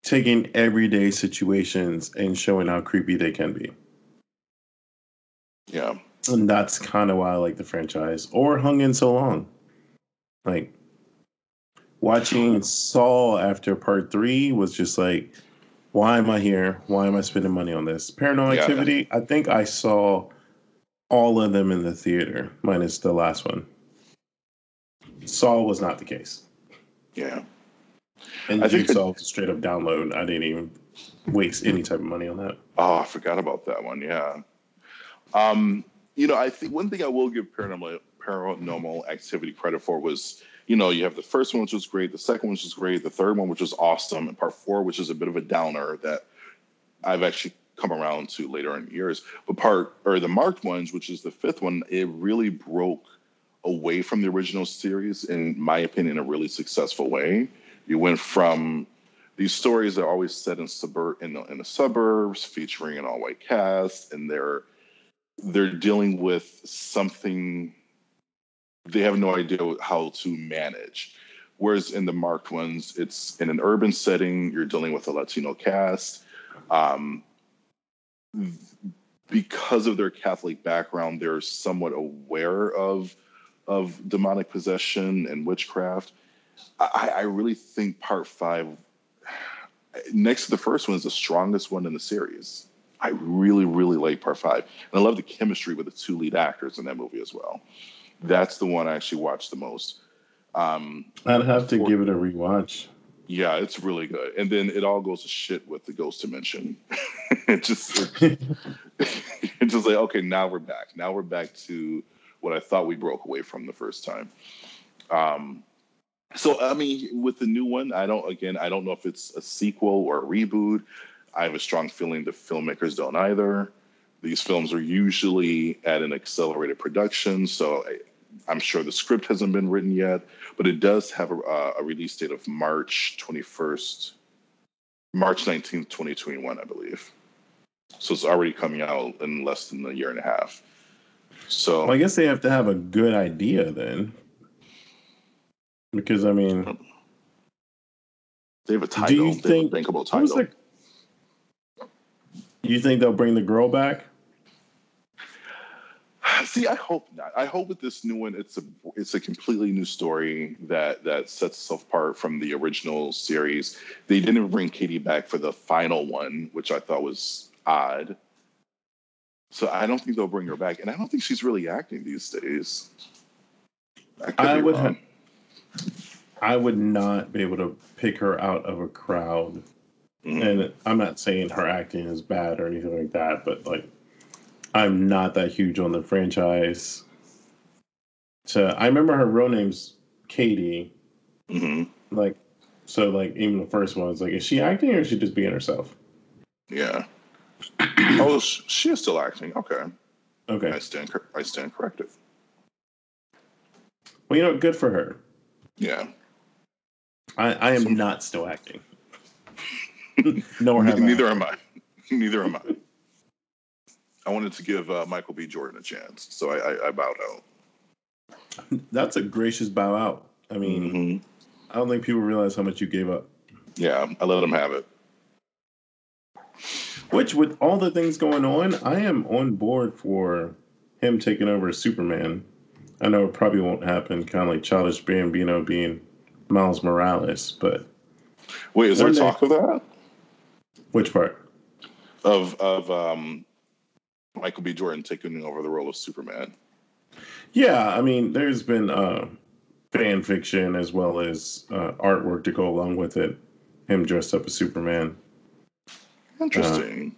taking everyday situations and showing how creepy they can be. Yeah. And that's kind of why I like the franchise or hung in so long. Like watching Saul after part three was just like, why am I here? Why am I spending money on this? Paranormal Yeah. Activity, I think I saw all of them in the theater, minus the last one. Saul was not the case. Yeah. And I think Jigsaw was a straight up download. I didn't even waste any type of money on that. Oh, I forgot about that one. Yeah. Um, you know, I think one thing I will give paranormal paranormal activity credit for was, you know, you have the first one which was great, the second one which was great, the third one which was awesome, and part four which is a bit of a downer that I've actually come around to later in years. But part or the marked ones, which is the fifth one, it really broke away from the original series, in my opinion, in a really successful way. You went from these stories are always set in suburb in the, in the suburbs, featuring an all white cast, and they're they're dealing with something they have no idea how to manage. Whereas in the marked ones, it's in an urban setting. You're dealing with a Latino cast. Um, because of their Catholic background, they're somewhat aware of of demonic possession and witchcraft. I, I really think part five next to the first one is the strongest one in the series. I really, really like part five. And I love the chemistry with the two lead actors in that movie as well. That's the one I actually watched the most. Um, I'd have to give it a rewatch. Yeah, it's really good. And then it all goes to shit with the ghost dimension. it just it, it's just like, okay, now we're back. Now we're back to what I thought we broke away from the first time. Um, so I mean, with the new one, I don't again, I don't know if it's a sequel or a reboot. I have a strong feeling the filmmakers don't either. These films are usually at an accelerated production, so I, am sure the script hasn't been written yet, but it does have a, uh, a release date of March 21st, March 19th, 2021, I believe. So it's already coming out in less than a year and a half. So well, I guess they have to have a good idea then. Because I mean, they have a title. Do you think, think about title. The, you think they'll bring the girl back? See, I hope not. I hope with this new one, it's a it's a completely new story that that sets itself apart from the original series. They didn't bring Katie back for the final one, which I thought was odd. So I don't think they'll bring her back, and I don't think she's really acting these days. I, I would. Ha- I would not be able to pick her out of a crowd. Mm-hmm. And I'm not saying her acting is bad or anything like that, but like I'm not that huge on the franchise. So I remember her real name's Katie. Mm-hmm. Like, so like even the first one is like, is she acting or is she just being herself? Yeah. oh, she is still acting. Okay. Okay. I stand. I stand corrected. Well, you know, good for her. Yeah. I, I am Some... not still acting. Nor have Neither I. am I. Neither am I. I wanted to give uh, Michael B. Jordan a chance, so I, I, I, bowed out. That's a gracious bow out. I mean, mm-hmm. I don't think people realize how much you gave up. Yeah, I let him have it. Which, with all the things going on, I am on board for him taking over Superman. I know it probably won't happen, kind of like Childish Gambino being Miles Morales, but wait, is there talk of that? Which part? Of of um, Michael B. Jordan taking over the role of Superman. Yeah, I mean, there's been uh, fan fiction as well as uh, artwork to go along with it. Him dressed up as Superman. Interesting.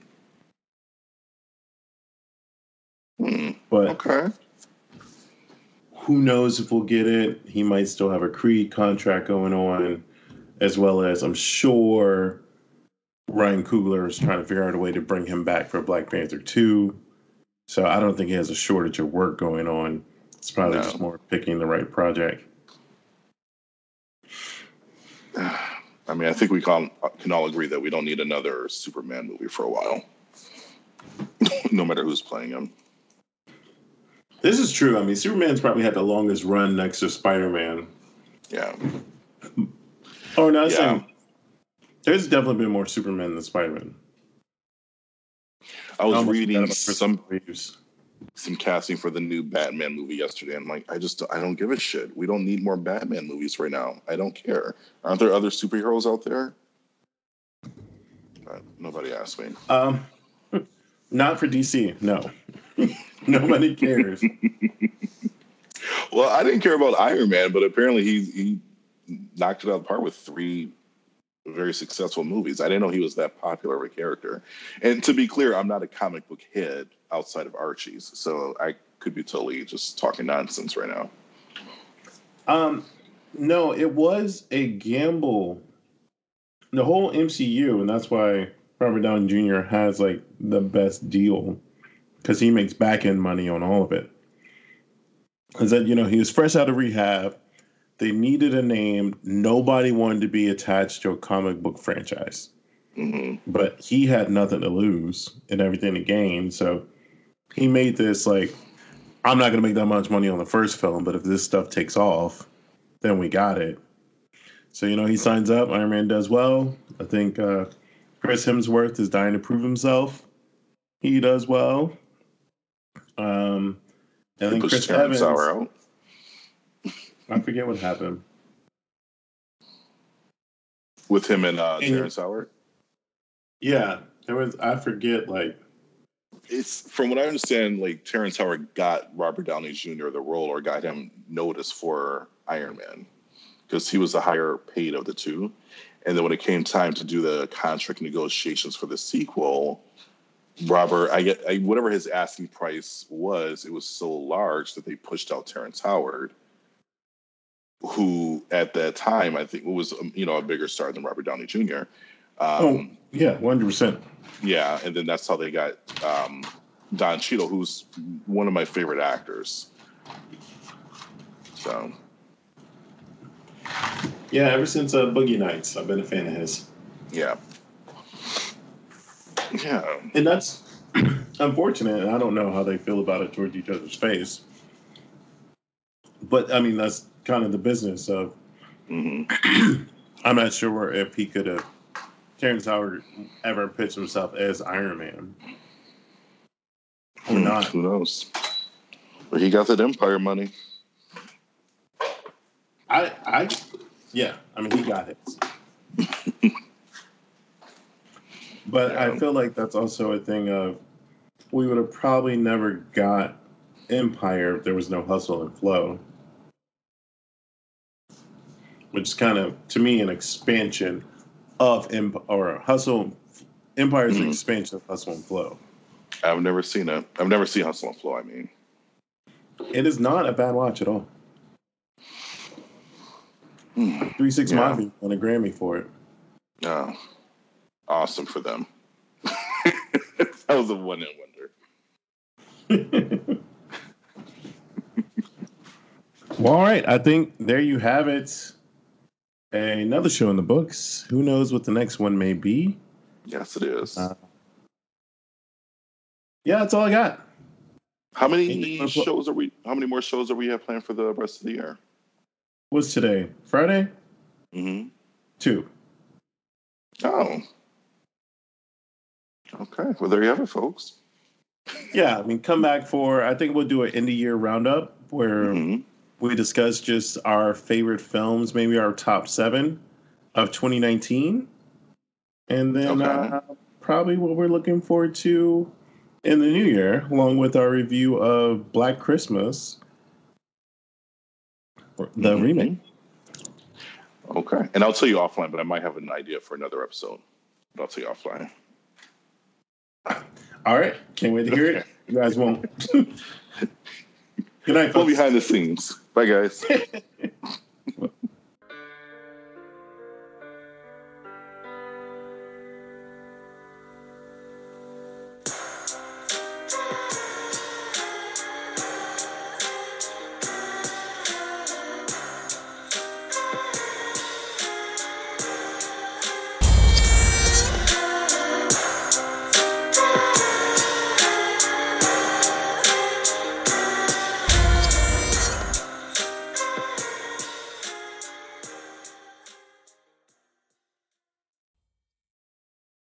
Uh, hmm. But okay who knows if we'll get it? He might still have a Creed contract going on, as well as I'm sure Ryan Coogler is trying to figure out a way to bring him back for Black Panther 2. So I don't think he has a shortage of work going on. It's probably no. just more picking the right project. I mean, I think we can, can all agree that we don't need another Superman movie for a while, no matter who's playing him. This is true. I mean, Superman's probably had the longest run next to Spider Man. Yeah. Oh, no, yeah. there's definitely been more Superman than Spider Man. I was I reading some some casting for the new Batman movie yesterday. I'm like, I just I don't give a shit. We don't need more Batman movies right now. I don't care. Aren't there other superheroes out there? Nobody asked me. Um, not for DC. No. Nobody cares. well, I didn't care about Iron Man, but apparently he he knocked it out of the park with three very successful movies. I didn't know he was that popular of a character. And to be clear, I'm not a comic book head outside of Archie's, so I could be totally just talking nonsense right now. Um, no, it was a gamble. The whole MCU, and that's why Robert Downey Jr. has like the best deal because he makes back end money on all of it. Is that you know he was fresh out of rehab. They needed a name. Nobody wanted to be attached to a comic book franchise, mm-hmm. but he had nothing to lose and everything to gain. So he made this like, I'm not going to make that much money on the first film, but if this stuff takes off, then we got it. So you know he signs up. Iron Man does well. I think uh, Chris Hemsworth is dying to prove himself. He does well. Um, and then Chris Evans. Out. I forget what happened with him and uh, Terrence Howard. Yeah, there was. I forget. Like, it's from what I understand, like Terrence Howard got Robert Downey Jr. the role or got him notice for Iron Man because he was the higher paid of the two. And then when it came time to do the contract negotiations for the sequel, Robert, I get I, whatever his asking price was, it was so large that they pushed out Terrence Howard, who at that time I think was um, you know a bigger star than Robert Downey Jr. Um, oh yeah, one hundred percent. Yeah, and then that's how they got um, Don Cheadle, who's one of my favorite actors. So yeah, ever since uh, Boogie Nights, I've been a fan of his. Yeah. Yeah. And that's unfortunate. And I don't know how they feel about it towards each other's face. But I mean, that's kind of the business of. Mm-hmm. I'm not sure if he could have, Terrence Howard ever pitched himself as Iron Man. Or hmm, not. Who knows? But he got that Empire money. I, I, yeah. I mean, he got it. But yeah. I feel like that's also a thing of we would have probably never got Empire if there was no hustle and flow. Which is kind of, to me, an expansion of Empire, or Hustle. Empire is mm-hmm. an expansion of Hustle and Flow. I've never seen it. I've never seen Hustle and Flow, I mean. It is not a bad watch at all. Hmm. Three Six yeah. Mafia won a Grammy for it. Oh, awesome for them. that was a one hit wonder. well, all right. I think there you have it. Another show in the books. Who knows what the next one may be? Yes, it is. Uh, yeah, that's all I got. How many shows are we? How many more shows are we have planned for the rest of the year? What's today? Friday. Mm-hmm. Two. Oh, Okay. Well, there you have it, folks. Yeah, I mean, come back for I think we'll do an end of year roundup where mm-hmm. we discuss just our favorite films, maybe our top seven of 2019, and then okay. uh, probably what we're looking forward to in the new year, along with our review of Black Christmas, the mm-hmm. remake. Okay, and I'll tell you offline, but I might have an idea for another episode. But I'll tell you offline. All right. Can't wait to hear it. You guys won't. Good night, folks. behind the scenes. Bye, guys.